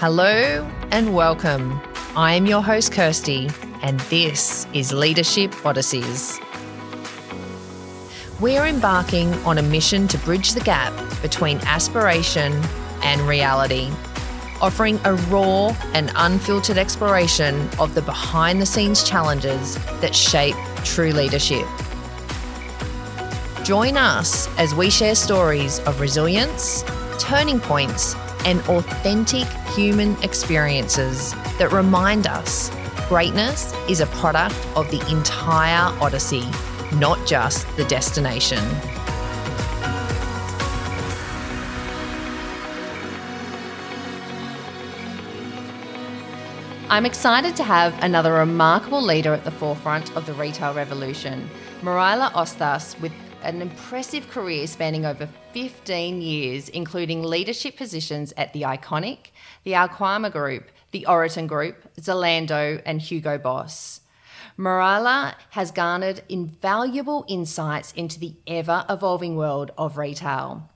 Hello and welcome. I am your host, Kirsty, and this is Leadership Odysseys. We're embarking on a mission to bridge the gap between aspiration and reality, offering a raw and unfiltered exploration of the behind the scenes challenges that shape true leadership. Join us as we share stories of resilience, turning points, and authentic human experiences that remind us greatness is a product of the entire Odyssey, not just the destination. I'm excited to have another remarkable leader at the forefront of the retail revolution, Mareile Osthus, with an impressive career spanning over 15 years, including leadership positions at the Iconic, the Alquemie Group, the Oroton Group, Zalando, and Hugo Boss. Mareile has garnered invaluable insights into the ever evolving world of retail.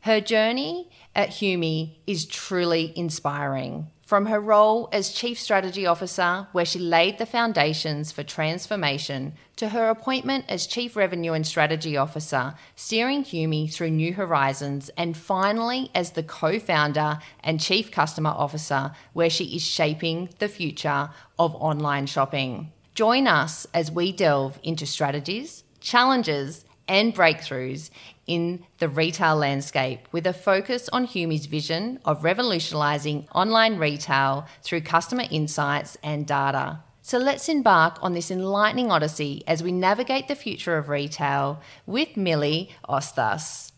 Her journey at Humii is truly inspiring. From her role as Chief Strategy Officer, where she laid the foundations for transformation, to her appointment as Chief Revenue and Strategy Officer, steering Humii through new horizons, and finally as the co founder and Chief Customer Officer, where she is shaping the future of online shopping. Join us as we delve into strategies, challenges, and breakthroughs in the retail landscape with a focus on Humii's vision of revolutionising online retail through customer insights and data. So let's embark on this enlightening odyssey as we navigate the future of retail with Millie Osthus.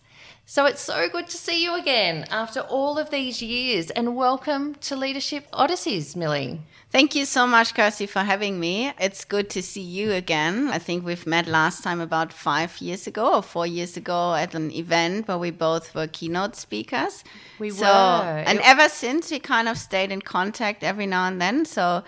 So it's so good to see you again after all of these years, and welcome to Leadership Odysseys, Millie. Thank you so much, Kirsty, for having me. It's good to see you again. I think we've met last time about five years ago or four years ago at an event where we both were keynote speakers. We so, were. And ever since, we kind of stayed in contact every now and then. So,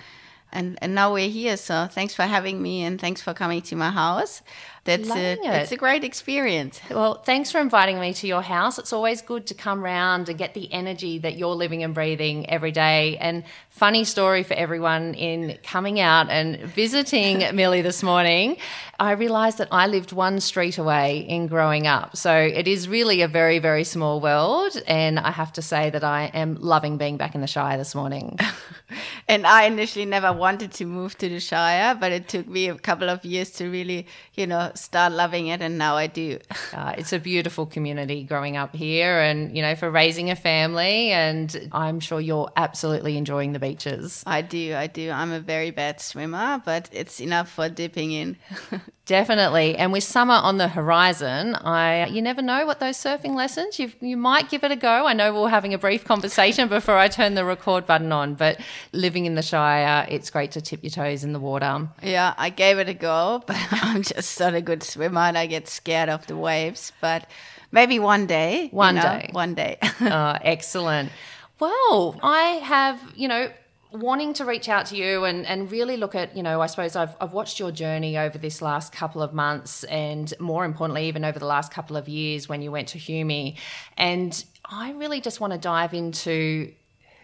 and, and now we're here. So, thanks for having me and thanks for coming to my house that's a, it. it's a great experience. Well, thanks for inviting me to your house. It's always good to come round and get the energy that you're living and breathing every day. And funny story for everyone in coming out and visiting Millie this morning, I realised that I lived one street away in growing up. So it is really a very, very small world. And I have to say that I am loving being back in the Shire this morning. and I initially never wanted to move to the Shire, but it took me a couple of years to really, you know, start loving it, and now I do. Uh, it's a beautiful community growing up here, and you know, for raising a family, and I'm sure you're absolutely enjoying the beaches. I do, I do. I'm a very bad swimmer, but it's enough for dipping in. Definitely, and with summer on the horizon, I you never know what those surfing lessons you you might give it a go. I know we we're having a brief conversation before I turn the record button on, but living in the Shire, it's great to tip your toes in the water. yeah, I gave it a go, but I'm just not a good swimmer, and I get scared of the waves. But maybe one day. you One know, day. One day. uh, excellent. Well, I have, you know, wanting to reach out to you and, and really look at, you know, I suppose I've, I've watched your journey over this last couple of months and more importantly, even over the last couple of years when you went to Humii. And I really just want to dive into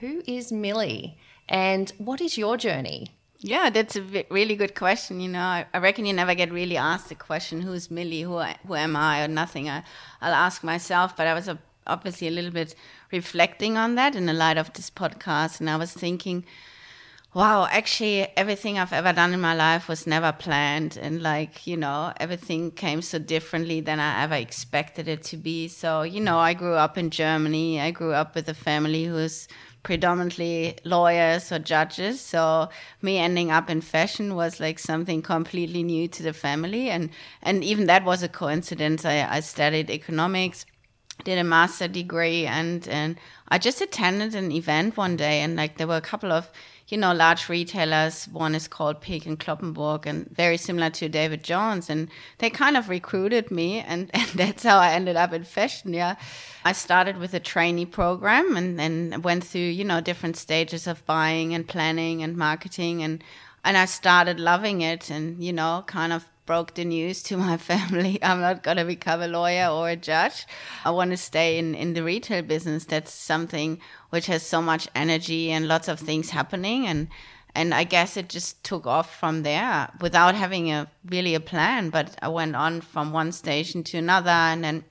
who is Millie and what is your journey? Yeah, that's a really good question. You know, I, I reckon you never get really asked the question, "Who's Millie? Who I, who am I?" or nothing. I, I'll ask myself, but I was uh, obviously a little bit reflecting on that in the light of this podcast, and I was thinking, wow, actually, everything I've ever done in my life was never planned, and like you know, everything came so differently than I ever expected it to be. So you know, I grew up in Germany. I grew up with a family who's predominantly lawyers or judges. So me ending up in fashion was like something completely new to the family, and and even that was a coincidence. I, I studied economics, did a master degree, and and I just attended an event one day, and like there were a couple of you know large retailers. One is called Peek and Cloppenburg, and very similar to David Jones, and they kind of recruited me, and, and that's how I ended up in fashion. Yeah. I started with a trainee program and then went through, you know, different stages of buying and planning and marketing and and I started loving it and, you know, kind of broke the news to my family I'm not going to become a lawyer or a judge. I want to stay in, in the retail business. That's something which has so much energy and lots of things happening. And, and I guess it just took off from there without having a really a plan. But I went on from one station to another. And then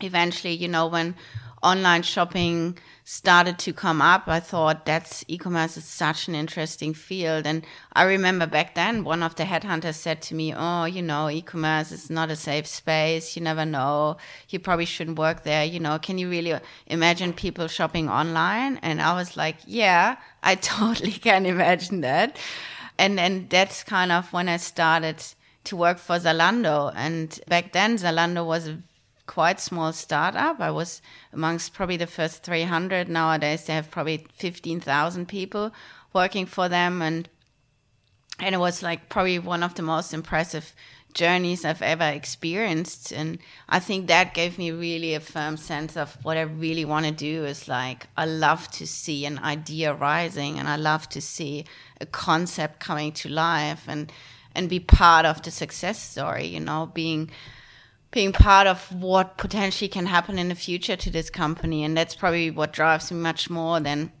eventually, you know, when online shopping started to come up, I thought that's e-commerce is such an interesting field. And I remember back then, one of the headhunters said to me, "Oh, you know, e-commerce is not a safe space. You never know. You probably shouldn't work there. You know, can you really imagine people shopping online?" And I was like, "Yeah, I totally can imagine that." And and that's kind of when I started to work for Zalando. And back then, Zalando was a quite small startup. I was amongst probably the first 300. Nowadays, they have probably 15,000 people working for them, and and it was like probably one of the most impressive journeys I've ever experienced. And I think that gave me really a firm sense of what I really want to do is like, I love to see an idea rising and I love to see a concept coming to life and, and be part of the success story, you know, being, being part of what potentially can happen in the future to this company. And that's probably what drives me much more than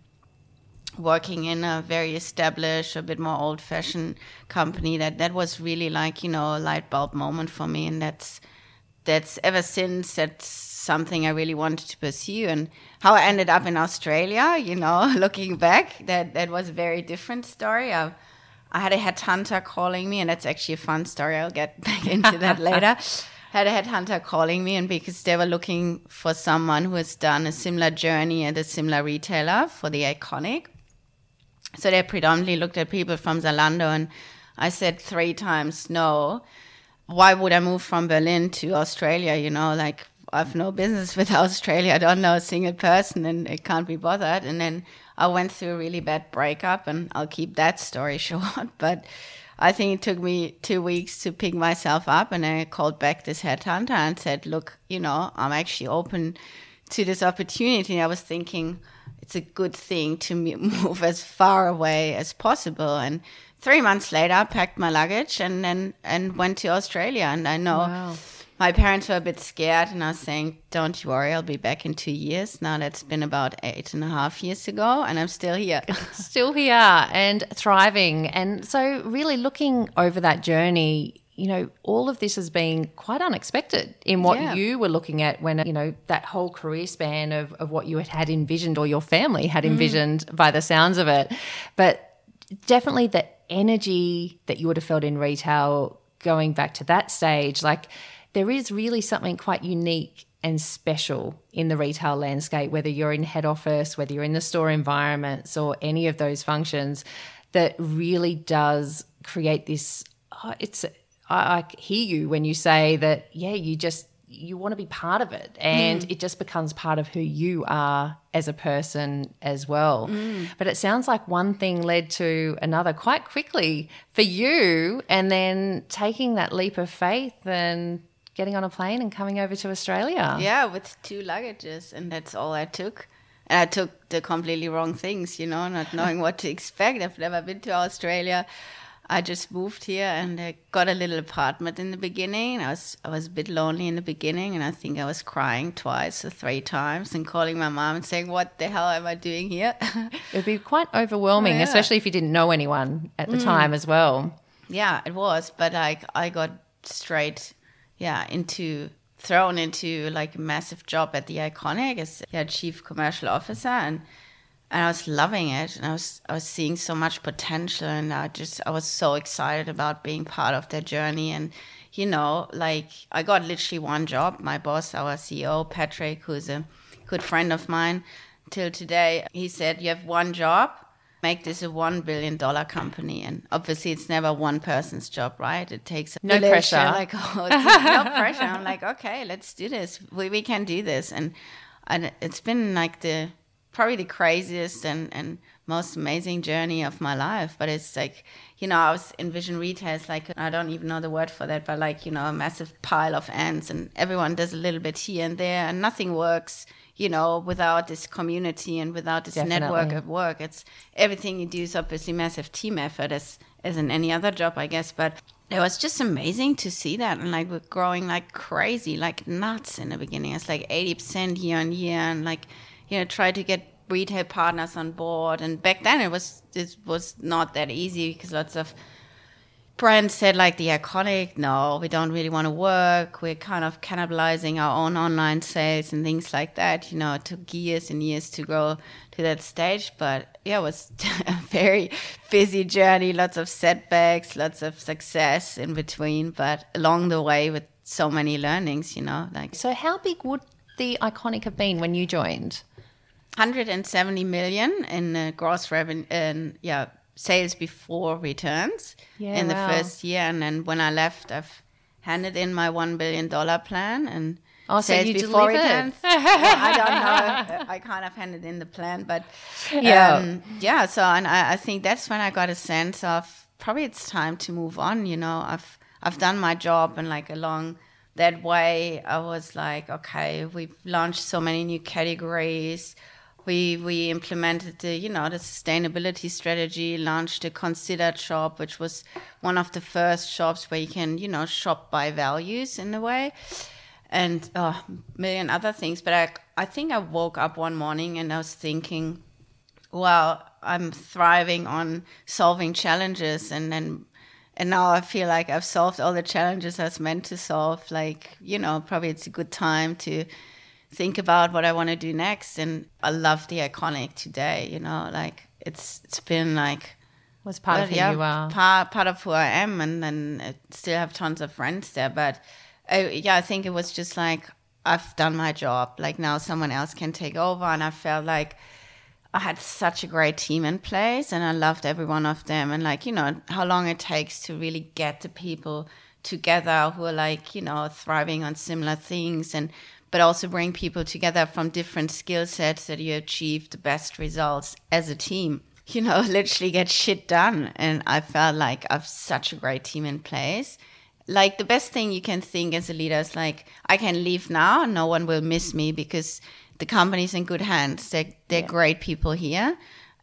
working in a very established, a bit more old fashioned company. That that was really like, you know, a light bulb moment for me. And that's that's ever since that's something I really wanted to pursue. And how I ended up in Australia, you know, looking back, that that was a very different story. I, I had a headhunter calling me, and that's actually a fun story. I'll get back into that later had a headhunter calling me, and because they were looking for someone who has done a similar journey at a similar retailer for the iconic. So they predominantly looked at people from Zalando, and I said three times no. Why would I move from Berlin to Australia? You know, like I've no business with Australia. I don't know a single person, and it can't be bothered. And then I went through a really bad breakup, and I'll keep that story short. But I think it took me two weeks to pick myself up, and I called back this headhunter and said, "Look, you know, I'm actually open to this opportunity." I was thinking it's a good thing to move as far away as possible, and three months later, I packed my luggage and then and went to Australia. And I know. Wow my parents were a bit scared and I was saying, Don't you worry, I'll be back in two years. Now that's been about eight and a half years ago and I'm still here. still here and thriving. And so really looking over that journey, you know, all of this has been quite unexpected in what yeah. you were looking at when, you know, that whole career span of, of what you had, had envisioned or your family had mm. envisioned mm. by the sounds of it. But definitely the energy that you would have felt in retail going back to that stage, like there is really something quite unique and special in the retail landscape, whether you're in head office, whether you're in the store environments, or any of those functions, that really does create this. Oh, it's I, I, hear you when you say that. Yeah, you just you want to be part of it, and mm. it just becomes part of who you are as a person as well. Mm. But it sounds like one thing led to another quite quickly for you, and then taking that leap of faith and getting on a plane and coming over to Australia. Yeah, with two luggages, and that's all I took. And I took the completely wrong things, you know, not knowing what to expect. I've never been to Australia. I just moved here and I got a little apartment in the beginning. I was I was a bit lonely in the beginning, and I think I was crying twice or three times and calling my mom and saying, "What the hell am I doing here?" It'd be quite overwhelming, oh, yeah. especially if you didn't know anyone at the mm. time as well. Yeah, it was, but like I got straight yeah into thrown into like a massive job at the iconic as yeah chief commercial officer and and I was loving it and I was I was seeing so much potential and I just I was so excited about being part of their journey and you know like I got literally one job. My boss our CEO Patrick who's a good friend of mine till today he said you have one job make this a one billion dollar company and obviously it's never one person's job right? It takes no pressure. like oh, no pressure. I'm like okay let's do this. We, we can do this. And and it's been like the probably the craziest and and most amazing journey of my life. But it's like you know i was envision retail it's like i don't even know the word for that but like you know a massive pile of ants and everyone does a little bit here and there and nothing works you know, without this community and without this Definitely. network of work. It's everything you do is obviously massive team effort as as in any other job, I guess. But it was just amazing to see that and like we're growing like crazy like nuts in the beginning it's like 80% year on year and like you know try to get retail partners on board and back then it was it was not that easy because lots of brands said like the iconic no we don't really want to work. We're kind of cannibalizing our own online sales and things like that you know it took years and years to grow to that stage but yeah it was a very busy journey lots of setbacks lots of success in between but along the way with so many learnings you know like so how big would the iconic have been when you joined? 170 million in uh, gross revenue and yeah sales before returns Yeah, in the wow. first year, and then when I left, I've handed in my one billion dollar plan and Oh, so sales you before delivered. returns. Yeah, I don't know. I kind of handed in the plan, but Yeah. um, yeah. So, and I, I think that's when I got a sense of probably it's time to move on. You know, I've I've done my job, and like along that way, I was like, okay, we've launched so many new categories. We we implemented the you know the sustainability strategy, launched a considered shop, which was one of the first shops where you can you know shop by values in a way and a million other things. But I, I think I woke up one morning and I was thinking, well, I'm thriving on solving challenges, and then and now I feel like I've solved all the challenges I was meant to solve. Like you know, probably it's a good time to think about what I want to do next. And I love the iconic today. You know, like it's it's been like was part of who yeah, you are Part, part of who I am, and then I still have tons of friends there. But I, yeah, I think it was just like I've done my job. Like now someone else can take over, and I felt like I had such a great team in place, and I loved every one of them. And like you know how long it takes to really get the people together who are like you know thriving on similar things and but also bring people together from different skill sets that you achieve the best results as a team you know, literally get shit done. And I felt like I've such a great team in place. Like the best thing you can think as a leader is like, I can leave now no one will miss me because the company's in good hands. They're, they're great people here.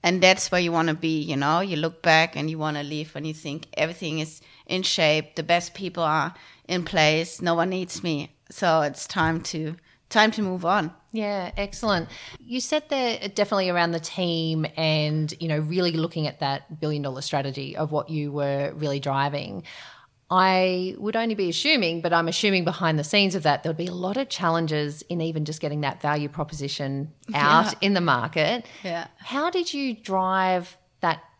And that's where you want to be, you know? You look back and you want to leave and you think everything is in shape, the best people are in place, no one needs me. So it's time to time to move on. Yeah, excellent. You said there definitely around the team and, you know, really looking at that billion dollar strategy of what you were really driving. I would only be assuming, but I'm assuming behind the scenes of that, there would be a lot of challenges in even just getting that value proposition out Yeah. in the market. Yeah. How did you drive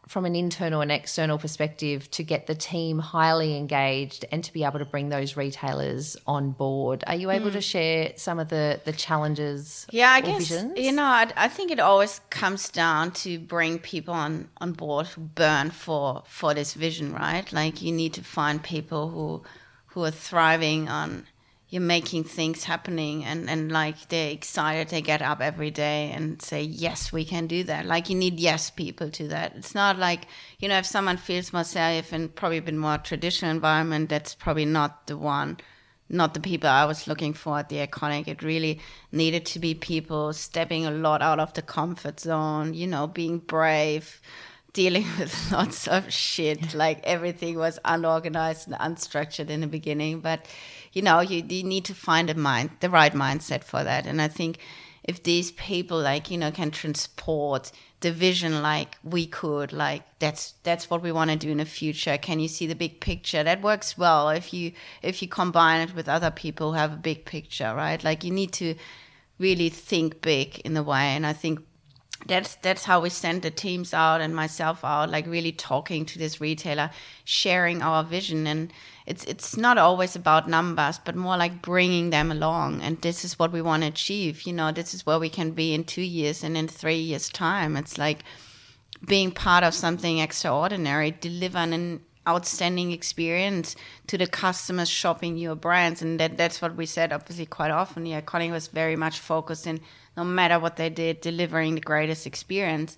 from an internal and external perspective to get the team highly engaged and to be able to bring those retailers on board? Are you able hmm. to share some of the, the challenges? Yeah, I guess visions? you know. I, I think it always comes down to bring people on on board who burn for for this vision, right? Like you need to find people who who are thriving on you're making things happening and and like they're excited they get up every day and say yes we can do that like you need yes people to that it's not like you know if someone feels more safe and probably been more traditional environment that's probably not the one not the people I was looking for at the iconic. It really needed to be people stepping a lot out of the comfort zone, you know, being brave, dealing with lots of shit. Like everything was unorganized and unstructured in the beginning. But, you know, you, you need to find a mind, the right mindset for that. And I think if these people like, you know, can transport the vision like we could like that's that's what we want to do in the future. Can you see the big picture? That works well if you if you combine it with other people who have a big picture right? Like you need to really think big in a way. And i think that's that's how we send the teams out and myself out like really talking to this retailer sharing our vision. And it's it's not always about numbers but more like bringing them along. And this is what we want to achieve. You know this is where we can be in 2 years and in 3 years time. It's like being part of something extraordinary delivering an outstanding experience to the customers shopping your brands. And that that's what we said obviously quite often. The iconic was very much focused in no matter what they did delivering the greatest experience.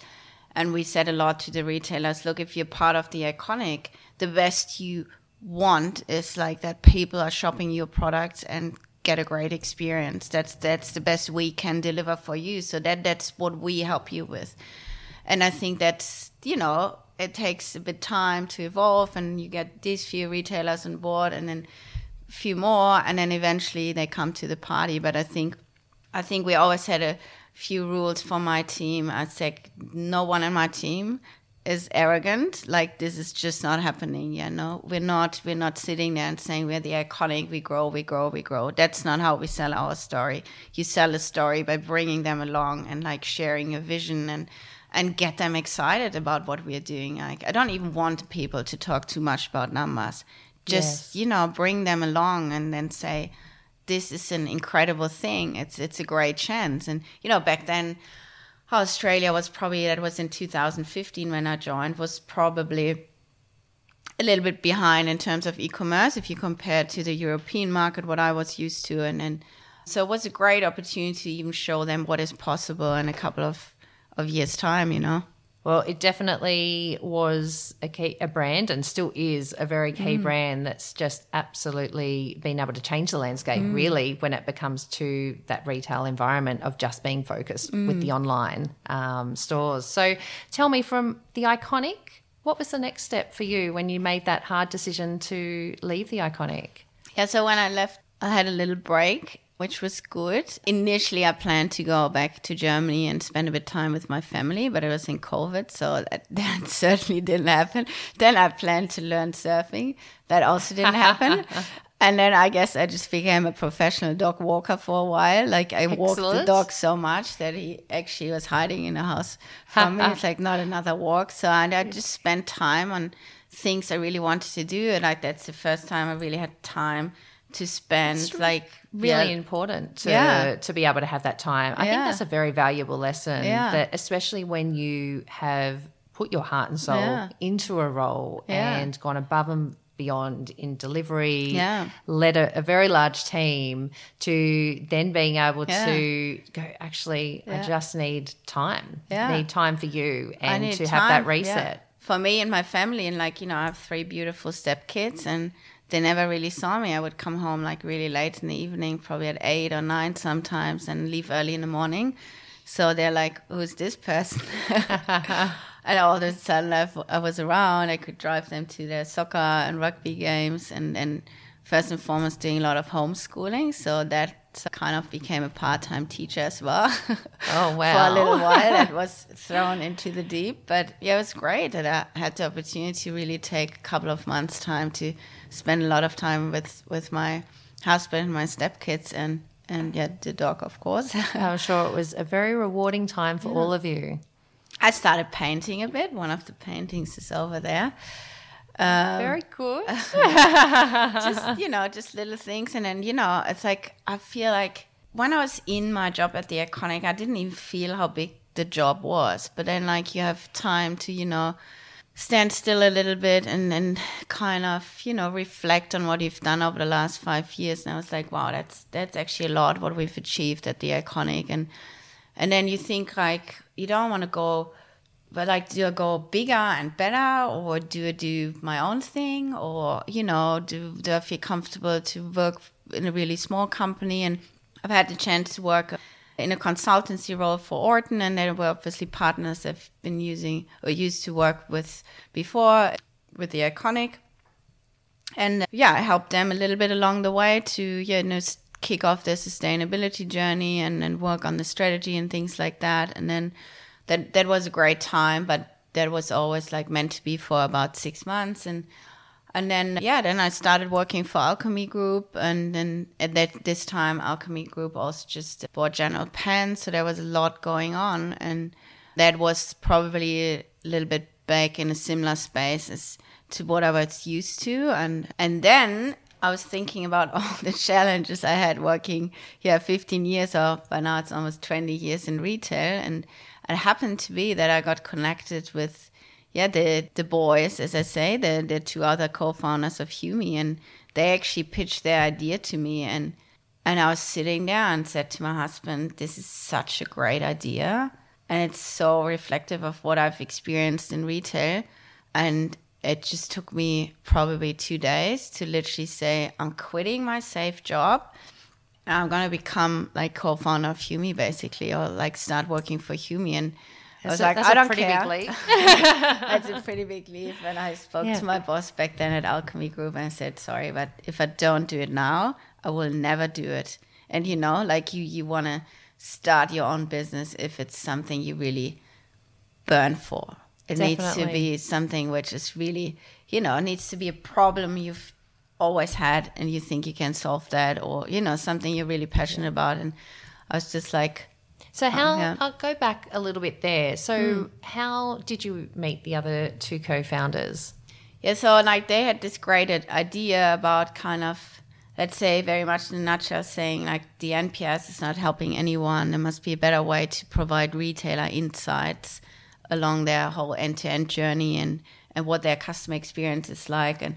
And we said a lot to the retailers look if you're part of the iconic the best you want is like that people are shopping your products and get a great experience. That's that's the best we can deliver for you. So that that's what we help you with. And I think that's you know it takes a bit of time to evolve and you get these few retailers on board and then a few more and then eventually they come to the party. But i think i think we always had a few rules for my team. I said no one in my team is arrogant. Like this is just not happening you know? We're not we're not sitting there and saying we're the iconic we grow we grow we grow. That's not how we sell our story. You sell a story by bringing them along and like sharing your vision and and get them excited about what we're doing. Like I don't even want people to talk too much about numbers. Just Yes. you know, bring them along and then say, "This is an incredible thing. It's it's a great chance." And you know, back then, Australia was probably that was in 2015 when I joined was probably a little bit behind in terms of e-commerce if you compare to the European market, what I was used to, and then so it was a great opportunity to even show them what is possible in a couple of of years' time. You know. Well, it definitely was a key, a brand and still is a very key mm. brand that's just absolutely been able to change the landscape mm. really when it becomes to that retail environment of just being focused with mm. the online um, stores. So tell me from the iconic, what was the next step for you when you made that hard decision to leave the iconic? Yeah, so when I left, I had a little break, which was good. Initially, I planned to go back to Germany and spend a bit of time with my family, but it was in COVID, so that, that certainly didn't happen. Then I planned to learn surfing. That also didn't happen. And then I guess I just became a professional dog walker for a while. Like I walked the dog so much that he actually was hiding in the house from me. It's like not another walk. So and I just spent time on things I really wanted to do. And like that's the first time I really had time to spend like really yeah, important to Yeah. to be able to have that time. I think that's a very valuable lesson Yeah. that especially when you have put your heart and soul Yeah. into a role Yeah. and gone above and beyond in delivery, Yeah. led a, a very large team to then being able Yeah. to go, actually, I just need time. Yeah. Need time for you and to have that time, yeah. reset. For me and my family, and like, you know, I have three beautiful stepkids and they never really saw me. I would come home like really late in the evening, probably at eight or nine sometimes, and leave early in the morning. So they're like, who's this person? and all of a sudden I, I was around. I could drive them to their soccer and rugby games and, and first and foremost doing a lot of homeschooling. So that kind of became a part-time teacher as well. Oh, wow! For a little while, that was thrown into the deep. But yeah, it was great that I had the opportunity to really take a couple of months' time to spend a lot of time with with my husband my stepkids and and yeah, the dog, of course. I'm sure it was a very rewarding time for all of you. I started painting a bit. One of the paintings is over there. Um, very good. just you know, just little things, and then you know, it's like I feel like when I was in my job at the Iconic, I didn't even feel how big the job was. But then, like, you have time to you know stand still a little bit and and kind of you know reflect on what you've done over the last five years. And I was like, wow, that's that's actually a lot what we've achieved at the Iconic, and and then you think like you don't want to go but like do I go bigger and better or do I do my own thing? Or you know do, do I feel comfortable to work in a really small company? And I've had the chance to work in a consultancy role for Oroton and they were obviously partners I've been using or used to work with before with the iconic and yeah, I helped them a little bit along the way to you know kick off their sustainability journey and, and work on the strategy and things like that. And then that that was a great time, but that was always like meant to be for about six months and and then yeah, then I started working for Alquemie Group, and then at that this time Alquemie Group also just bought General Pants, so there was a lot going on, and that was probably a little bit back in a similar space as to what I was used to, and and then I was thinking about all the challenges I had working here 15 years or by now it's almost 20 years in retail, and it happened to be that I got connected with yeah, the the boys, as I say, the the two other co-founders of Humii, and they actually pitched their idea to me, and and I was sitting there and said to my husband, "This is such a great idea, and it's so reflective of what I've experienced in retail," and it just took me probably two days to literally say, "I'm quitting my safe job." I'm gonna become like co-founder of Humii basically, or like start working for Humii, and I was a- like, that's I a don't pretty care. big leap. That's a pretty big leap. And I spoke Yeah. to my boss back then at Alquemie Group and I said, sorry, but if I don't do it now, I will never do it. And you know, like you, you want to start your own business if it's something you really burn for. It needs to be something which is really, you know, it needs to be a problem you've always had and you think you can solve that or, you know, something you're really passionate about. And I was just like, So oh, how? yeah. I'll go back a little bit there. So hmm. how did you meet the other two co-founders? Yeah, so like they had this great idea about kind of, let's say, very much in a nutshell, saying like the NPS is not helping anyone. There must be a better way to provide retailer insights along their whole end-to-end journey and and what their customer experience is like. And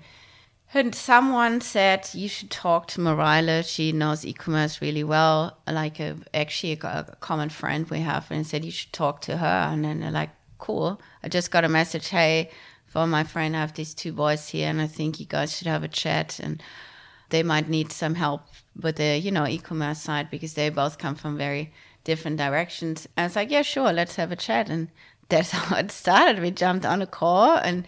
and someone said you should talk to Mareile. She knows e-commerce really well, like a, actually a, a common friend we have, and said you should talk to her. And then they're like, cool. I just got a message, hey, from my friend, I have these two boys here, and I think you guys should have a chat, and they might need some help with the you know e-commerce side because they both come from very different directions. And it's like, yeah, sure, let's have a chat, and that's how it started. We jumped on a call and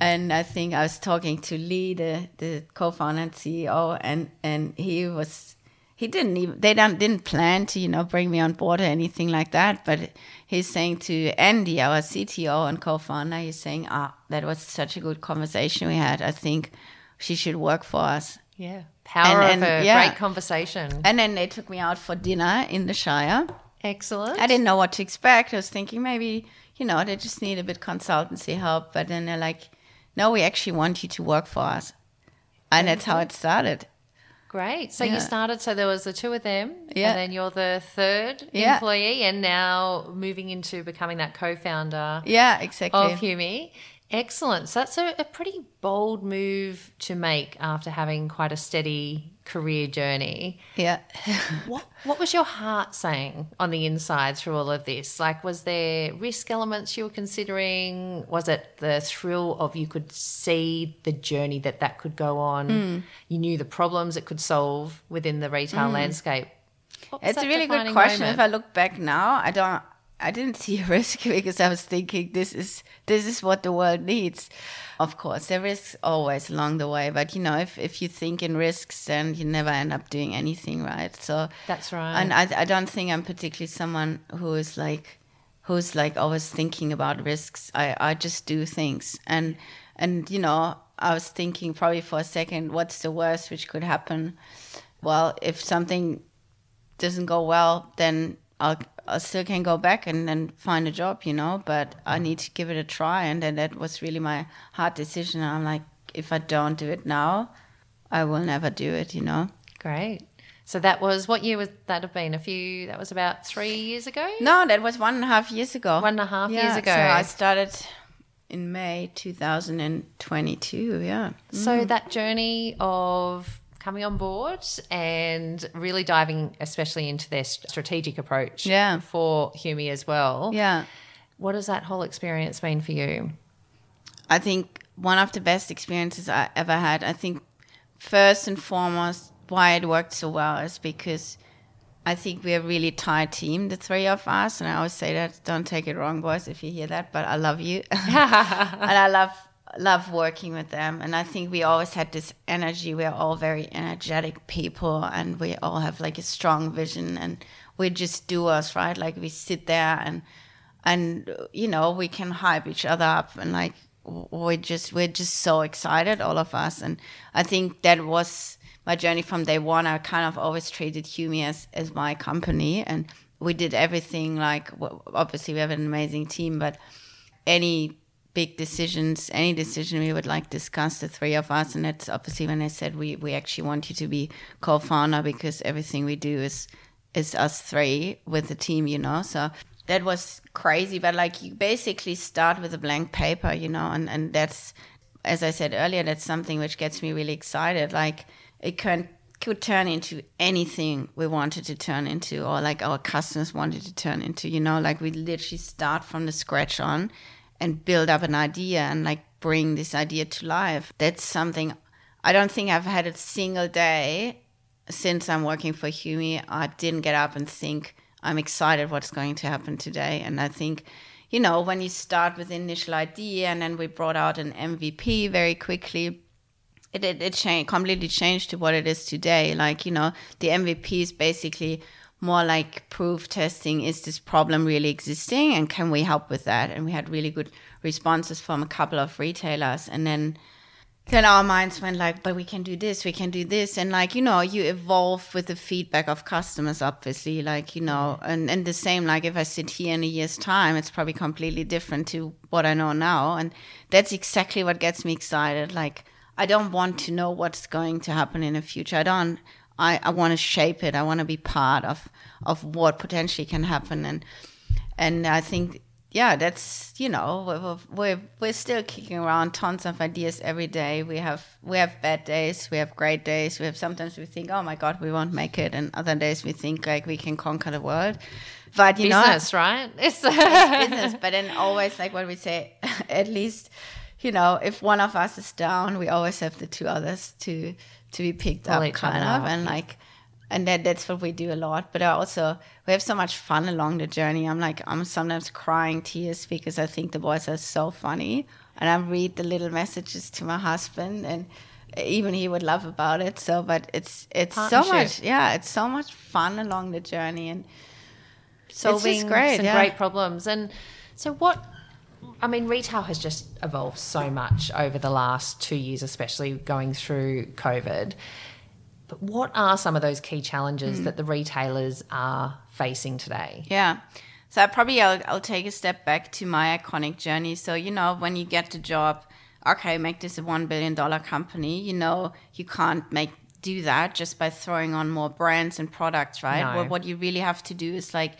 and I think I was talking to Lee, the, the co-founder and CEO, and and he was he didn't even they don't didn't plan to you know bring me on board or anything like that. But he's saying to Andy, our CTO and co-founder, he's saying, ah, that was such a good conversation we had. I think she should work for us. Yeah, power And- of and- a yeah. great conversation. And then they took me out for dinner in the Shire. Excellent. I didn't know what to expect. I was thinking maybe, you know, they just need a bit consultancy help. But then they're like, no, we actually want you to work for us. And that's how it started. Great. So Yeah. you started. So there was the two of them, Yeah. and then you're the third Yeah. employee, and now moving into becoming that co-founder Yeah, exactly. of Humii. Excellent. So that's a, a pretty bold move to make after having quite a steady career journey. yeah. What What was your heart saying on the inside through all of this? Like, was there risk elements you were considering? Was it the thrill of you could see the journey that that could go on? Hmm. You knew the problems it could solve within the retail landscape. What It's a really good question. moment? If I look back now, I don't I didn't see a risk because I was thinking this is this is what the world needs. Of course, there is always along the way, but you know, if, if you think in risks, then you never end up doing anything, right? So That's right. And I, I don't think I'm particularly someone who is like who's like always thinking about risks. I, I just do things. And and you know, I was thinking probably for a second, what's the worst which could happen? Well, if something doesn't go well, then I'll I still can go back and then find a job, you know. But I mm. need to give it a try, and then that was really my hard decision. I'm like, if I don't do it now, I will never do it, you know. Great. So that was what year was that have been? A few. That was about three years ago. No, that was one and a half years ago. One and a half years ago. So I started in May 2022. Yeah. So mm. that journey of coming on board and really diving, especially into their strategic approach, Yeah. for Humii as well. Yeah. What has that whole experience been for you? I think one of the best experiences I ever had. I think first and foremost, why it worked so well is because I think we're a really tight team, the three of us. And I always say that. Don't take it wrong, boys, if you hear that. But I love you, and I love love working with them. And I think we always had this energy. We're all very energetic people, and we all have like a strong vision. And we're just do us right. Like we sit there and and you know we can hype each other up and like we just we're just so excited all of us and i think that was my journey from day one i kind of always treated Humii as, as my company and we did everything like obviously we have an amazing team but any big decisions any decision we would like discuss the three of us and that's obviously when i said we we actually want you to be co-founder because everything we do is is us three with the team you know? So that was crazy but like you basically start with a blank paper you know? And and that's as i said earlier that's something which gets me really excited. Like it can could turn into anything we wanted to turn into or like our customers wanted to turn into you know? Like we literally start from the scratch on and build up an idea and like bring this idea to life that's something i don't think i've had a single day since i'm working for Humii, i didn't get up and think I'm excited what's going to happen today. And I think, you know, when you start with initial idea and then we brought out an MVP very quickly, it it, it changed completely changed to what it is today. Like, you know, the MVP is basically more like proof testing is this problem really existing and can we help with that? And we had really good responses from a couple of retailers and then then our minds went like but we can do this we can do this and like you know you evolve with the feedback of customers obviously like you know mm-hmm. and and the same like if i sit here in a year's time it's probably completely different to what i know now and that's exactly what gets me excited like i don't want to know what's going to happen in the future. I don't I, I want to shape it. I want to be part of of what potentially can happen, and and I think yeah, that's you know we're, we're we're still kicking around tons of ideas every day. We have we have bad days, we have great days. We have sometimes we think, oh my god, we won't make it, and other days we think like we can conquer the world. But you business, know, right? It's, it's business, but then always like what we say, at least you know, if one of us is down, we always have the two others to to be picked up, kind of, and like, and that that's what we do a lot. But also, we have so much fun along the journey. I'm like, I'm sometimes crying tears because I think the boys are so funny, and I read the little messages to my husband, and even he would love about it. So, but it's it's so much, yeah, it's so much fun along the journey, and solving great, some yeah. great problems. And so, what I mean, retail has just evolved so much over the last two years, especially going through COVID. But what are some of those key challenges mm. that the retailers are facing today? Yeah. So I probably I'll, I'll take a step back to my iconic journey. So you know when you get the job, okay, make this a one billion dollar company. You know you can't make do that just by throwing on more brands and products, right? No. What, what you really have to do is like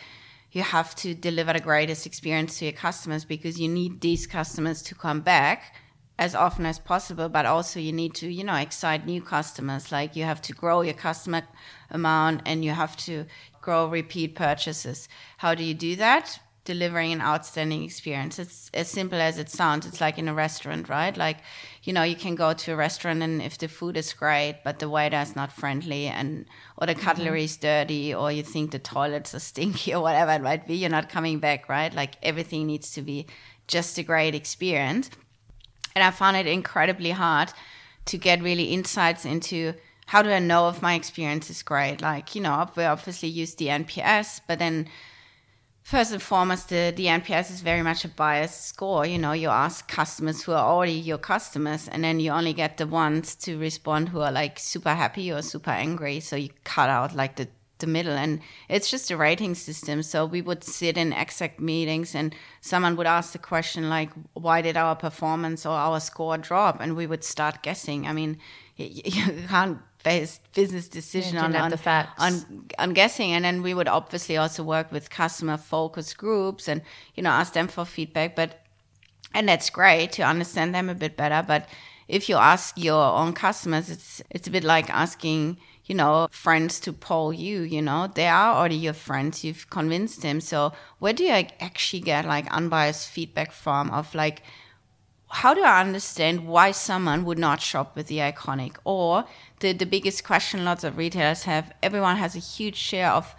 you have to deliver the greatest experience to your customers because you need these customers to come back as often as possible but also you need to you know excite new customers. Like you have to grow your customer amount and you have to grow repeat purchases. How do you do that delivering an outstanding experience. It's as simple as it sounds. It's like in a restaurant, right? Like, you know, you can go to a restaurant and if the food is great, but the waiter is not friendly and or the cutlery is dirty or you think the toilets are stinky or whatever it might be, you're not coming back, right? Like everything needs to be just a great experience. And I found it incredibly hard to get really insights into how do I know if my experience is great? Like, you know, we obviously use the NPS, but then First and foremost, the, the NPS is very much a biased score. You know, you ask customers who are already your customers, and then you only get the ones to respond who are like super happy or super angry. So you cut out like the, the middle. And it's just a rating system. So we would sit in exec meetings, and someone would ask the question, like, why did our performance or our score drop? And we would start guessing. I mean, you, you can't based business decision yeah, on, on, the facts. on on guessing. And then we would obviously also work with customer focus groups and you know ask them for feedback. But and that's great to understand them a bit better. But if you ask your own customers it's it's a bit like asking you know friends to poll you you know. They are already your friends. You've convinced them. So where do you actually get like unbiased feedback from of like how do I understand why someone would not shop with the iconic? Or the, the biggest question lots of retailers have everyone has a huge share of,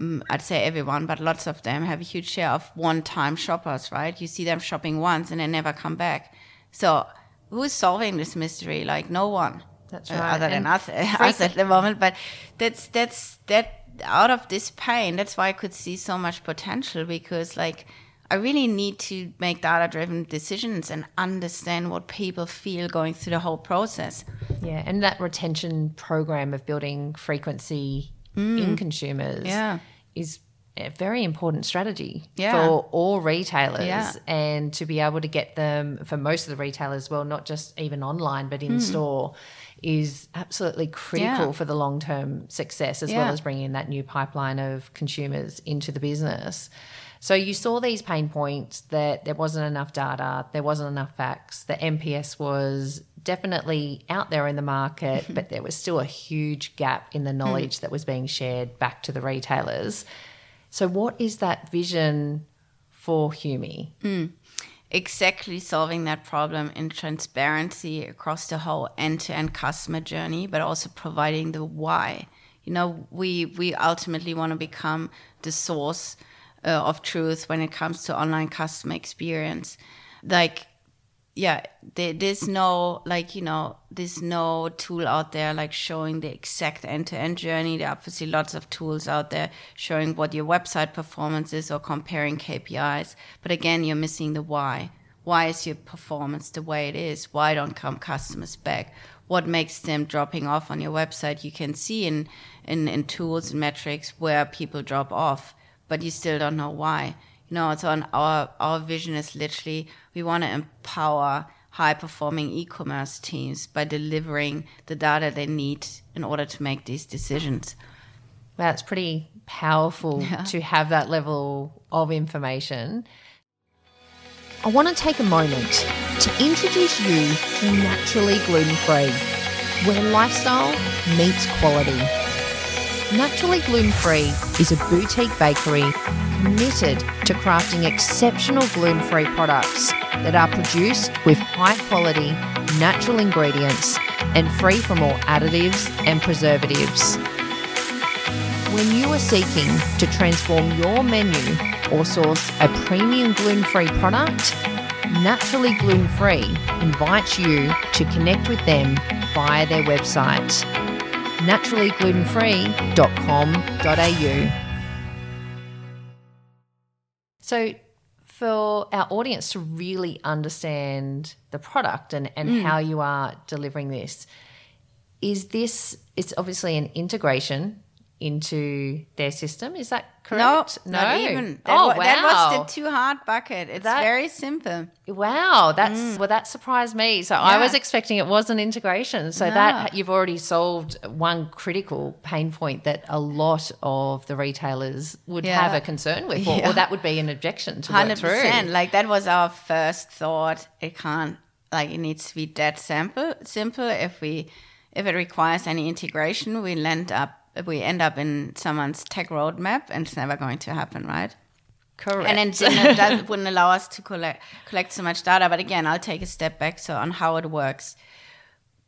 um, I'd say everyone, but lots of them have a huge share of one time shoppers, right? You see them shopping once and they never come back. So who's solving this mystery? Like no one. That's right. Uh, other than us, us at the moment. But that's, that's, that out of this pain, that's why I could see so much potential because like, I really need to make data driven decisions and understand what people feel going through the whole process. Yeah, and that retention program of building frequency mm. in consumers yeah. is a very important strategy yeah. for all retailers yeah. and to be able to get them for most of the retailers well not just even online but in mm. store is absolutely critical yeah. for the long-term success as well as bringing that new pipeline of consumers into the business so you saw these pain points that there wasn't enough data, there wasn't enough facts, the NPS was definitely out there in the market, but there was still a huge gap in the hmm. knowledge mm. that was being shared back to the retailers. So, what is that vision for Humii? Mm. Exactly solving that problem in transparency across the whole end to end customer journey, but also providing the why You know, we we ultimately want to become the source uh, of truth when it comes to online customer experience. Like yeah, there, there's no like you know there's no tool out there like showing the exact end-to-end journey. There are obviously lots of tools out there showing what your website performance is or comparing KPIs. But again, you're missing the why. Why is your performance the way it is? Why don't come customers back? What makes them dropping off on your website? You can see in in, in tools and metrics where people drop off, but you still don't know why you know, so on our our vision is literally we want to empower high performing e-commerce teams by delivering the data they need in order to make these decisions. That's pretty powerful yeah. to have that level of information. I want to take a moment to introduce you to Naturally Gluten Free, where lifestyle meets quality. Naturally Gluten Free is a boutique bakery committed to crafting exceptional gluten free products that are produced with high quality, natural ingredients and free from all additives and preservatives. When you are seeking to transform your menu or source a premium gluten free product, Naturally Gluten Free invites you to connect with them via their website naturallyglutenfree.com.au. So, for our audience to really understand the product and, and mm. how you are delivering this, is this, it's obviously an integration into their system. Is that correct? No, no, not even. That, oh, wow. that was the too hard bucket. It's that, very simple. Wow, that's mm. well, that surprised me. So yeah. I was expecting it was an integration. So no. that you've already solved one critical pain point that a lot of the retailers would yeah. have a concern with, or, yeah. or, that would be an objection to 100%. through. Like that was our first thought. It can't. Like it needs to be that simple. Simple. If we, if it requires any integration, we end up we end up in someone's tech roadmap and it's never going to happen, right? Correct. And then that wouldn't allow us to collect collect so much data. But again, I'll take a step back so on how it works.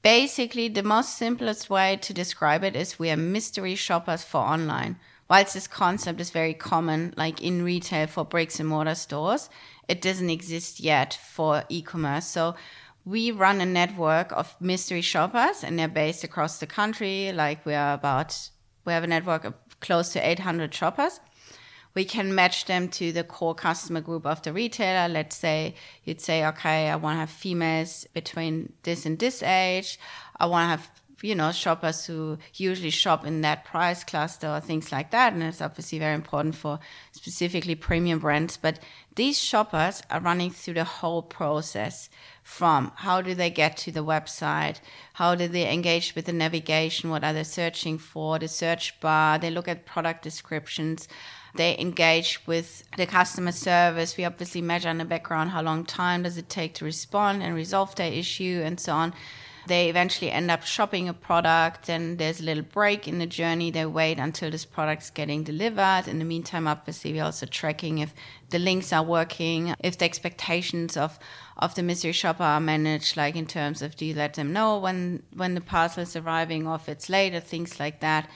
Basically, the most simplest way to describe it is we are mystery shoppers for online. Whilst this concept is very common, like in retail for bricks and mortar stores, it doesn't exist yet for e-commerce. So we run a network of mystery shoppers and they're based across the country. Like we are about, we have a network of close to 800 shoppers. We can match them to the core customer group of the retailer. Let's say you'd say, okay, I want to have females between this and this age. I want to have you know shoppers who usually shop in that price cluster or things like that and it's obviously very important for specifically premium brands but these shoppers are running through the whole process from how do they get to the website how do they engage with the navigation what are they searching for the search bar they look at product descriptions they engage with the customer service. We obviously measure in the background how long time does it take to respond and resolve their issue and so on they eventually end up shopping a product and there's a little break in the journey. They wait until this product's getting delivered. In the meantime obviously we're also tracking if the links are working if the expectations of of the mystery shopper are managed like in terms of do you let them know when when the parcel is arriving or if it's late or things like that.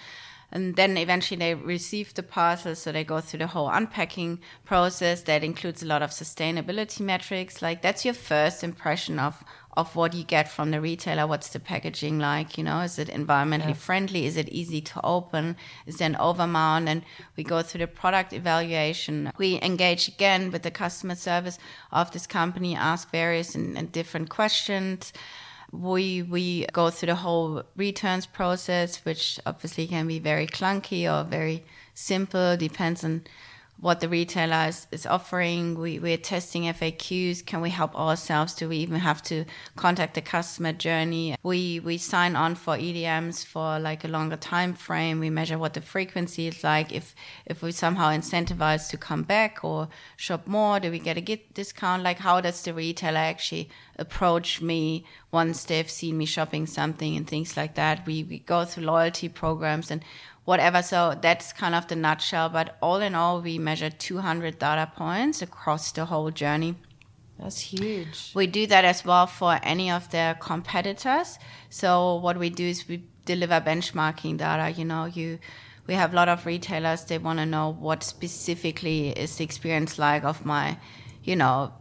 And then eventually they receive the parcel so they go through the whole unpacking process. That includes a lot of sustainability metrics. Like that's your first impression of of what you get from the retailer what's the packaging like you know is it environmentally yeah. friendly is it easy to open is there an overmount? And we go through the product evaluation. We engage again with the customer service of this company ask various and, and different questions. We we go through the whole returns process, which obviously can be very clunky or very simple, depends on what the retailer is, offering. We, we're testing FAQs. Can we help ourselves? Do we even have to contact the customer journey? We we sign on for EDMs for like a longer time frame. We measure what the frequency is like. If if we somehow incentivize to come back or shop more, do we get a get discount? Like how does the retailer actually approach me once they've seen me shopping something and things like that? We we go through loyalty programs and whatever. So that's kind of the nutshell. But all in all, we measured 200 data points across the whole journey. That's huge. We do that as well for any of their competitors. So what we do is we deliver benchmarking data. You know, you we have a lot of retailers. They want to know what specifically is the experience like of my, you know,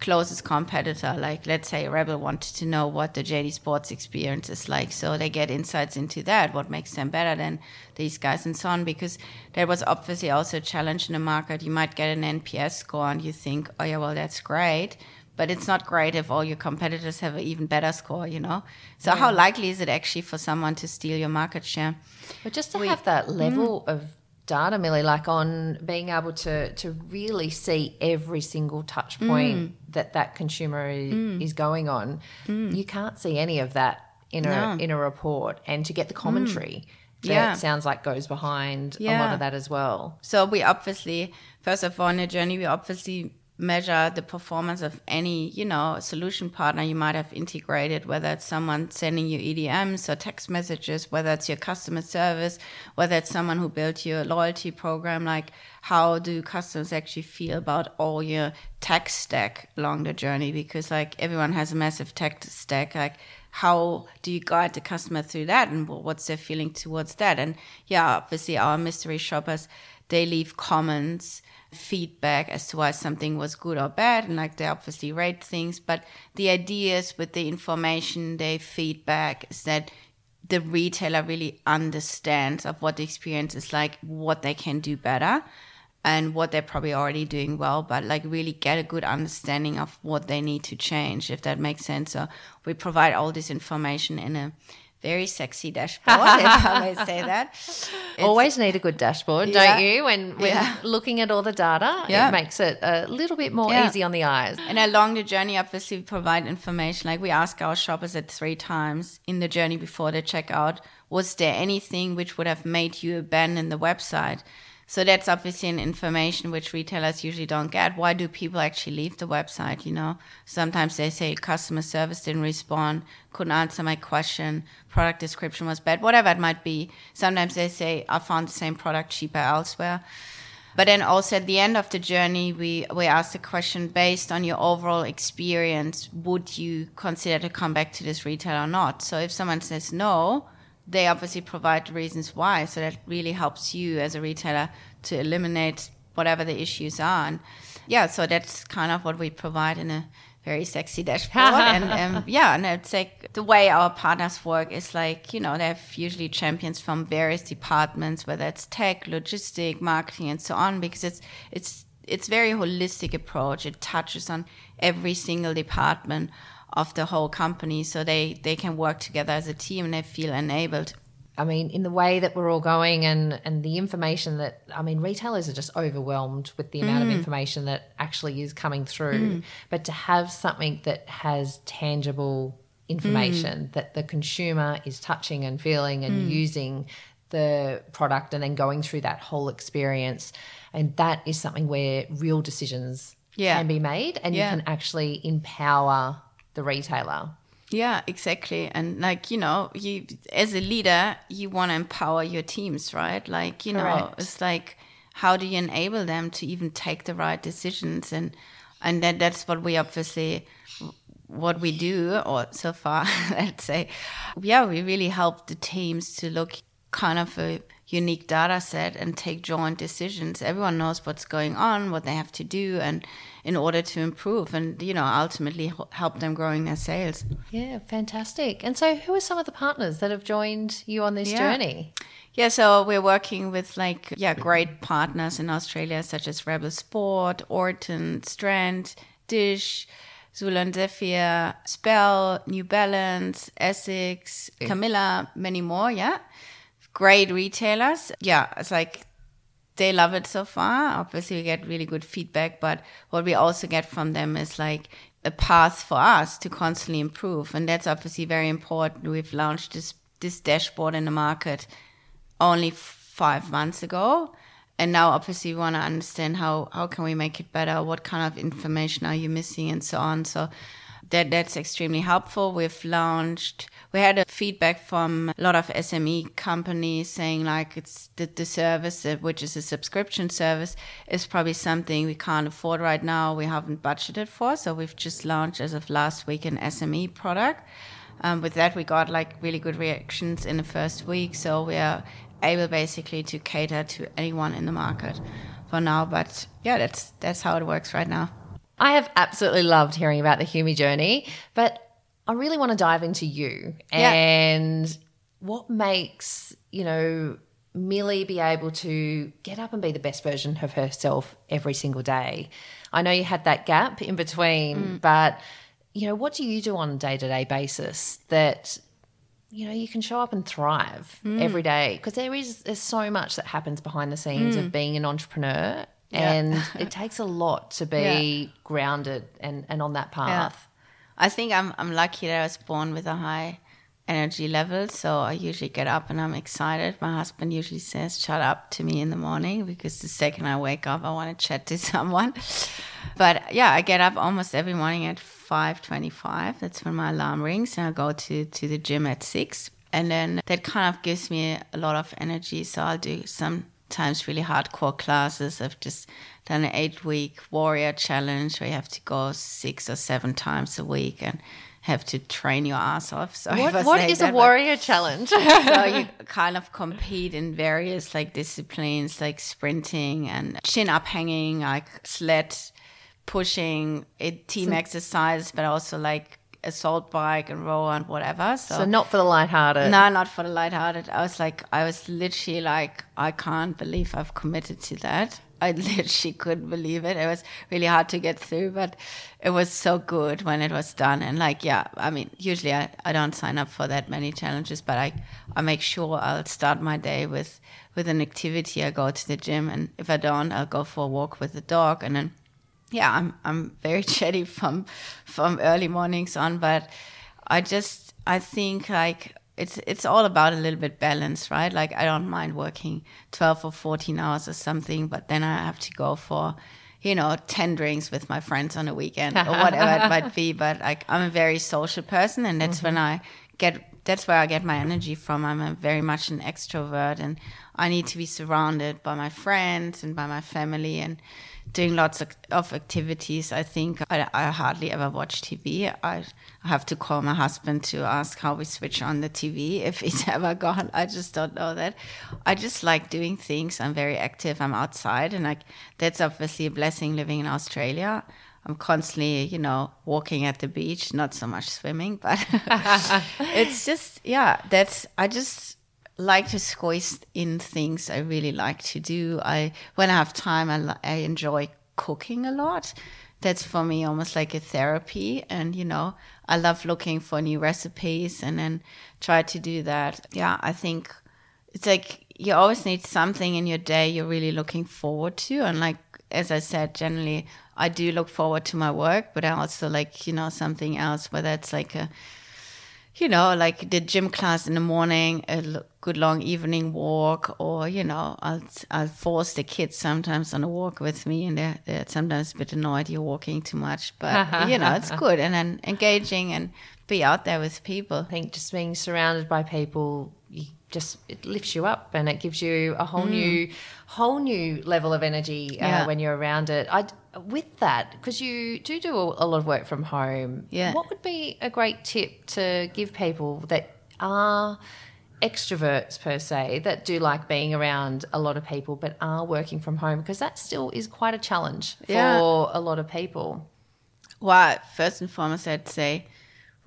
closest competitor. Like let's say Rebel wanted to know what the JD Sports experience is like, so they get insights into that. What makes them better than these guys and so on? Because there was obviously also a challenge in the market. You might get an NPS score and you think, oh yeah, well that's great but it's not great if all your competitors have an even better score, you know? So, yeah. how likely is it actually for someone to steal your market share? But just to we, have that level mm. of data, Millie, like on being able to, to really see every single touch point mm. that that consumer is, mm. is going on, mm. you can't see any of that in a, in a report. And to get the commentary, that yeah. sounds like goes behind yeah. a lot of that as well. So we obviously, first of all, in a journey, we obviously measure the performance of any you know solution partner you might have integrated whether it's someone sending you edms or text messages whether it's your customer service whether it's someone who built your loyalty program like how do customers actually feel about all your tech stack along the journey? Because like everyone has a massive tech stack. Like how do you guide the customer through that and what's their feeling towards that? And yeah obviously our mystery shoppers they leave comments feedback as to why something was good or bad and like they obviously rate things but the ideas with the information they feedback is that the retailer really understands of what the experience is like what they can do better and what they're probably already doing well but like really get a good understanding of what they need to change if that makes sense. So we provide all this information in a very sexy dashboard, if I may say that. It's, Always need a good dashboard, yeah, don't you? When when yeah. looking at all the data, yeah. it makes it a little bit more easy on the eyes. And along the journey, obviously, we provide information. Like we ask our shoppers at three times in the journey before they check out, was there anything which would have made you abandon the website? So that's obviously an information which retailers usually don't get. Why do people actually leave the website? You know, sometimes they say customer service didn't respond, couldn't answer my question, product description was bad, whatever it might be. Sometimes they say I found the same product cheaper elsewhere. But then also at the end of the journey, we, we ask the question based on your overall experience, would you consider to come back to this retailer or not? So if someone says no, they obviously provide reasons why. So that really helps you as a retailer to eliminate whatever the issues are. And yeah, so that's kind of what we provide in a very sexy dashboard. and um, yeah, and it's like the way our partners work is like, you know, they have usually champions from various departments, whether it's tech, logistic, marketing, and so on, because it's, it's, it's very holistic approach. It touches on every single department of the whole company so they they can work together as a team and they feel enabled I mean, in the way that we're all going and, and the information that, I mean, retailers are just overwhelmed with the amount mm. of information that actually is coming through. Mm. But to have something that has tangible information mm. that the consumer is touching and feeling and mm. using the product and then going through that whole experience. And that is something where real decisions yeah. can be made and yeah. you can actually empower the retailer. Yeah, exactly. And like, you know, you as a leader, you want to empower your teams, right? Like, you Correct. know, it's like how do you enable them to even take the right decisions and and that that's what we obviously what we do or so far let's say yeah we really help the teams to look kind of a unique data set and take joint decisions. Everyone knows what's going on, what they have to do, and in order to improve and you know ultimately help them growing their sales. Yeah, fantastic. And so, who are some of the partners that have joined you on this yeah. journey? Yeah, so we're working with like yeah great partners in Australia such as Rebel Sport, Oroton, Strand, Dish. Xula Zephyr, Spell, New Balance, Essex, Camilla, many more, yeah great retailers. Yeah, it's like they love it so far. Obviously, we get really good feedback, but what we also get from them is like a path for us to constantly improve, and that's obviously very important. We've launched this this dashboard in the market only five months ago, and now obviously we want to understand how how can we make it better, what kind of information are you missing, and so on. So that that's extremely helpful. We've launched. We had a feedback from a lot of SME companies saying like it's the, the service, uh, which is a subscription service, is probably something we can't afford right now. We haven't budgeted for, so we've just launched as of last week an SME product. um, with that we got like really good reactions in the first week so we are able basically to cater to anyone in the market for now but yeah that's that's how it works right now I have absolutely loved hearing about the Humii journey, but I really want to dive into you Yeah. and what makes, you know, Millie be able to get up and be the best version of herself every single day. I know you had that gap in between, mm. but you know, what do you do on a day-to-day basis that you know you can show up and thrive mm. every day because there is there's so much that happens behind the scenes of mm. being an entrepreneur and it takes a lot to be grounded and and on that path I think I'm I'm lucky that I was born with a high energy level. So I usually get up and I'm excited. My husband usually says, "Shut up" to me in the morning because the second I wake up, I want to chat to someone. But yeah, I get up almost every morning at five twenty-five. That's when my alarm rings, and I go to to the gym at six. And then that kind of gives me a lot of energy. So I'll do sometimes really hardcore classes. I've just done an eight week warrior challenge where you have to go six or seven times a week and have to train your ass off. So what, what is a that, but- warrior challenge so you kind of compete in various like disciplines like sprinting and chin up hanging, like sled pushing, it, team exercise, but also like assault bike and row and whatever. so not for the lighthearted No, not for the lighthearted. I was like, I was literally like, I can't believe I've committed to that. I literally couldn't believe it. It was really hard to get through, but it was so good when it was done. And like, yeah, I mean, usually I, I don't sign up for that many challenges, but I, I make sure I'll start my day with, with an activity. I go to the gym, and if I don't, I'll go for a walk with the dog, and then yeah, I'm I'm very chatty from from early mornings on, but I just I think like it's it's all about a little bit balance, right? Like I don't mind working twelve or fourteen hours or something, but then I have to go for you know ten drinks with my friends on a weekend or whatever it might be. But like I'm a very social person, and that's mm-hmm. when I get that's where I get my energy from. I'm a very much an extrovert, and I need to be surrounded by my friends and by my family and doing lots of, of activities. I think I, I hardly ever watch TV. I, have to call my husband to ask how we switch on the TV if he's ever gone. I just don't know that. I just like doing things. I'm very active. I'm outside, and like that's obviously a blessing living in Australia. I'm constantly, you know, walking at the beach, not so much swimming, but it's just, yeah, that's, I just like to squeeze in things I really like to do. I, when I have time, I, I enjoy cooking a lot. That's for me almost like a therapy. And, you know, I love looking for new recipes and then try to do that. Yeah, I think it's like you always need something in your day you're really looking forward to. And like, as I said, generally, I do look forward to my work, but I also like, you know, something else, whether it's like a, you know, like the gym class in the morning, a good long evening walk, or you know, I'll I'll force the kids sometimes on a walk with me, and they're, they're sometimes a bit annoyed you're walking too much, but you know, it's good, and then engaging and be out there with people. I think just being surrounded by people, just it lifts you up and it gives you a whole new, whole new level of energy uh, Yeah. when you're around it. I with that because you do do a, a lot of work from home. Yeah. What would be a great tip to give people that are extroverts per se that do like being around a lot of people but are working from home because that still is quite a challenge for Yeah. a lot of people. Well, first and foremost, I'd say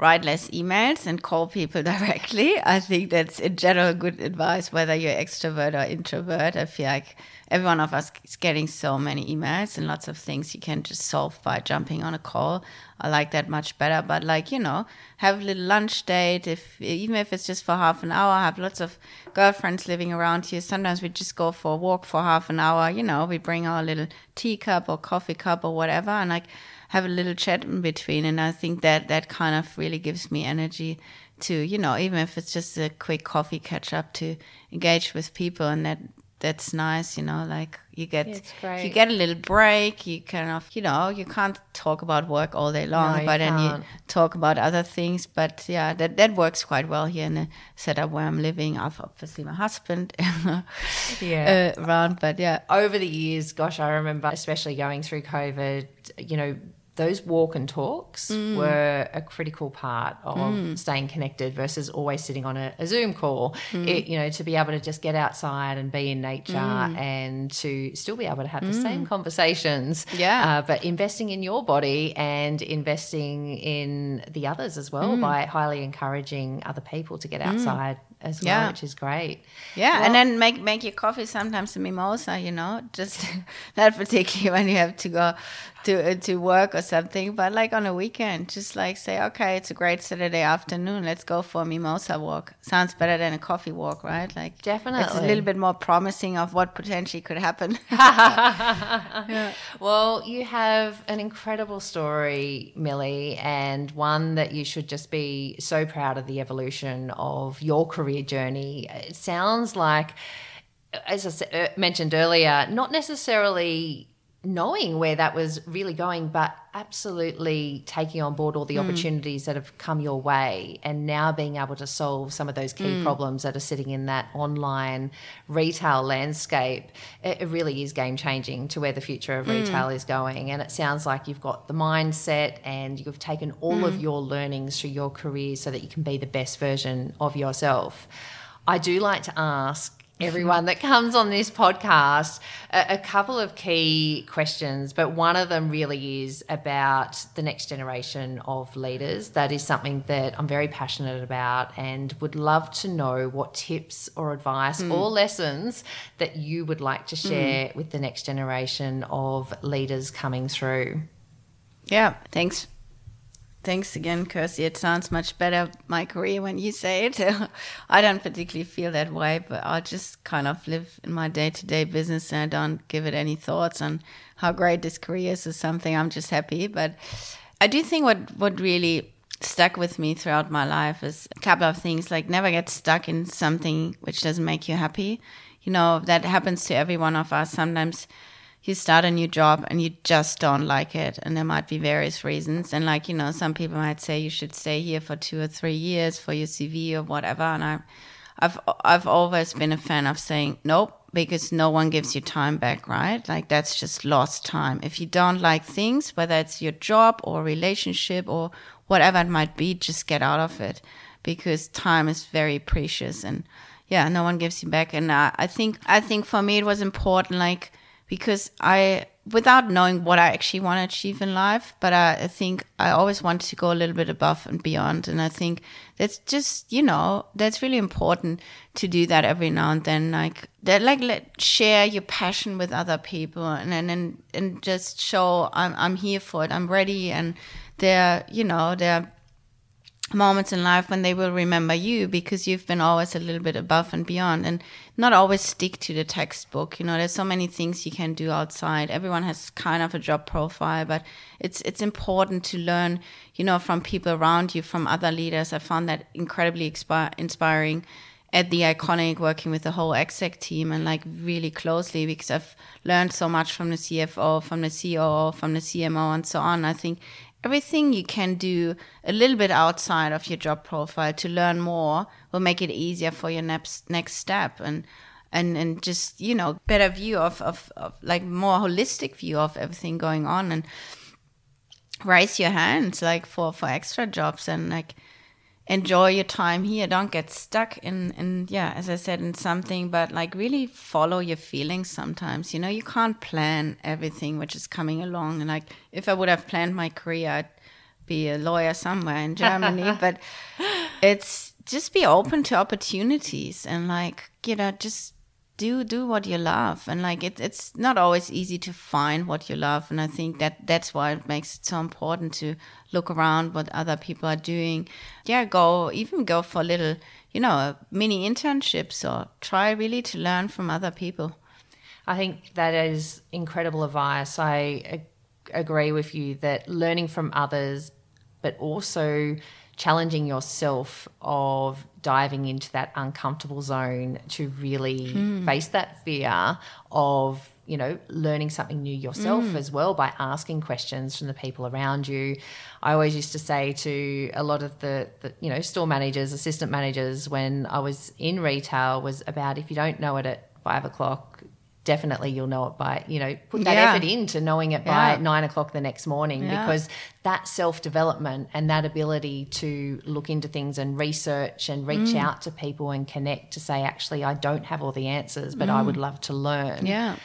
write less emails and call people directly. I think that's in general good advice, whether you're extrovert or introvert. I feel like every one of us is getting so many emails and lots of things you can just solve by jumping on a call. I like that much better. But like, you know, have a little lunch date if even if it's just for half an hour, I have lots of girlfriends living around here. Sometimes we just go for a walk for half an hour, you know, we bring our little teacup or coffee cup or whatever and like have a little chat in between and i think that that kind of really gives me energy to you know even if it's just a quick coffee catch up to engage with people and that that's nice you know like you get you get a little break you kind of you know you can't talk about work all day long No, but then you talk about other things but yeah that that works quite well here in the setup where i'm living. I've obviously my husband Yeah. uh, around but yeah. Over the years, gosh, I remember, especially going through COVID, you know, those walk and talks mm. were a critical part of mm. staying connected versus always sitting on a, a Zoom call. Mm. It, you know, to be able to just get outside and be in nature mm. and to still be able to have the same mm. conversations. Yeah. Uh, but investing in your body and investing in the others as well mm. by highly encouraging other people to get outside as well, yeah. which is great. Yeah, well, and then make make your coffee sometimes a mimosa, you know, just not particularly when you have to go to uh, to work or something, but like on a weekend, just like say, okay, it's a great Saturday afternoon, let's go for a mimosa walk. Sounds better than a coffee walk, right? Like definitely, it's a little bit more promising of what potentially could happen. yeah. Well, you have an incredible story, Millie, and one that you should just be so proud of the evolution of your career journey. It sounds like as I uh, mentioned earlier, not necessarily knowing where that was really going, but absolutely taking on board all the mm. opportunities that have come your way and now being able to solve some of those key mm. problems that are sitting in that online retail landscape. It, really is game changing to where the future of mm. retail is going. And it sounds like you've got the mindset and you've taken all of mm. your learnings through your career so that you can be the best version of yourself. I do like to ask everyone that comes on this podcast a, a, couple of key questions, but one of them really is about the next generation of leaders. That is something that I'm very passionate about and would love to know what tips or advice mm. or lessons that you would like to share mm. with the next generation of leaders coming through. Yeah, thanks Thanks again, Kirsty. It sounds much better, my career, when you say it. I don't particularly feel that way, but I just kind of live in my day to day business and I don't give it any thoughts on how great this career is or something. I'm just happy. But I do think what, what really stuck with me throughout my life is a couple of things like never get stuck in something which doesn't make you happy. You know, that happens to every one of us. Sometimes you start a new job and you just don't like it. And there might be various reasons. And like you know some people might say you should stay here for two or three years for your cv or whatever. And i i've i've always been a fan of saying nope because no one gives you time back right? Like that's just lost time. If you don't like things whether it's your job or relationship or whatever it might be just get out of it because time is very precious. And yeah no one gives you back. And uh, i think i think for me it was important like because I, without knowing what I actually want to achieve in life, but I, I, think I always wanted to go a little bit above and beyond. And I think that's just, you know, that's really important to do that every now and then. Like that, like let share your passion with other people and and and, and just show I'm I'm here for it. I'm ready. And they're, you know, there moments in life when they will remember you because you've been always a little bit above and beyond and not always stick to the textbook. You know there's so many things you can do outside. Everyone has kind of a job profile but it's it's important to learn you know from people around you from other leaders. I found that incredibly expi- inspiring at the iconic working with the whole exec team and like really closely because I've learned so much from the CFO, from the COO, from the CMO and so on. I think everything you can do a little bit outside of your job profile to learn more will make it easier for your next next step and and and just you know better view of, of, of like more holistic view of everything going on and raise your hands like for for extra jobs and like enjoy your time here. Don't get stuck in in yeah as i said in something but like really follow your feelings sometimes. You know you can't plan everything which is coming along. And like if i would have planned my career i'd be a lawyer somewhere in germany. But it's just be open to opportunities and like you know just do do what you love. And like it, it's not always easy to find what you love. And i think that that's why it makes it so important to look around what other people are doing. Yeah go even go for little you know mini internships or try really to learn from other people. I think that is incredible advice. I ag- agree with you that learning from others but also challenging yourself of diving into that uncomfortable zone to really mm. face that fear of you know learning something new yourself mm. as well by asking questions from the people around you i always used to say to a lot of the, the you know store managers assistant managers when i was in retail was about if you don't know it at five o'clock definitely you'll know it by you know put that Yeah. effort into knowing it by Yeah. nine o'clock the next morning Yeah. because that self development and that ability to look into things and research and reach Mm. out to people and connect to say actually I don't have all the answers but I would love to learn Mm. Yeah.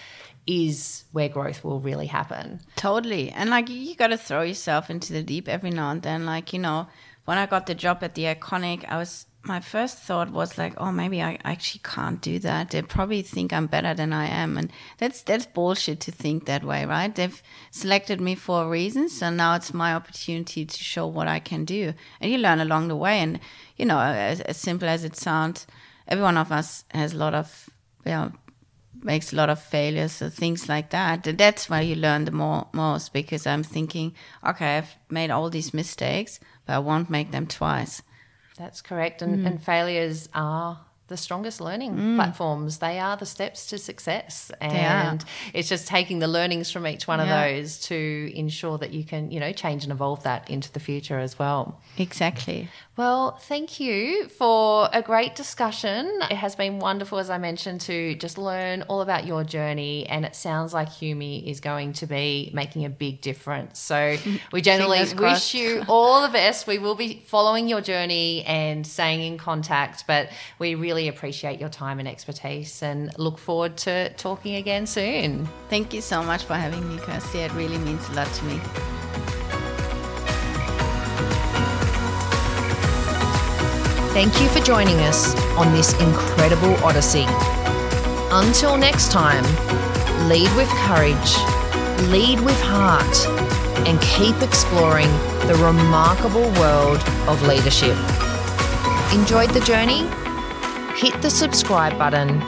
is where growth will really happen. Totally. And like you, got to throw yourself into the deep every now and then. Like, you know, when I got the job at the Iconic, I was, my first thought was like, oh, maybe I actually can't do that. They probably think I'm better than I am. And that's, that's bullshit to think that way, right? They've selected me for a reason. So now it's my opportunity to show what I can do. And you learn along the way. And, you know, as, as simple as it sounds, every one of us has a lot of, you know, makes a lot of failures so things like that Th- that's where you learn the more most because i'm thinking okay i've made all these mistakes but i won't make them twice That's correct. And, Mm. and failures are the strongest learning platforms. They are the steps to success. And it's just taking the learnings from each one of those to ensure that you can, you know, change and evolve that into the future as well. exactly Well, thank you for a great discussion. It has been wonderful, as I mentioned, to just learn all about your journey. And it sounds like Humii is going to be making a big difference. So we generally wish you all the best. We will be following your journey and staying in contact, but we really appreciate your time and expertise and look forward to talking again soon. thank you so much for having me kirsty it really means a lot to me Thank you for joining us on this incredible odyssey. Until next time, lead with courage, lead with heart, and keep exploring the remarkable world of leadership. Enjoyed the journey? Hit the subscribe button,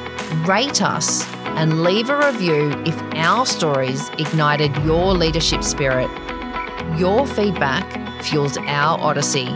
rate us, and leave a review if our stories ignited your leadership spirit. Your feedback fuels our odyssey.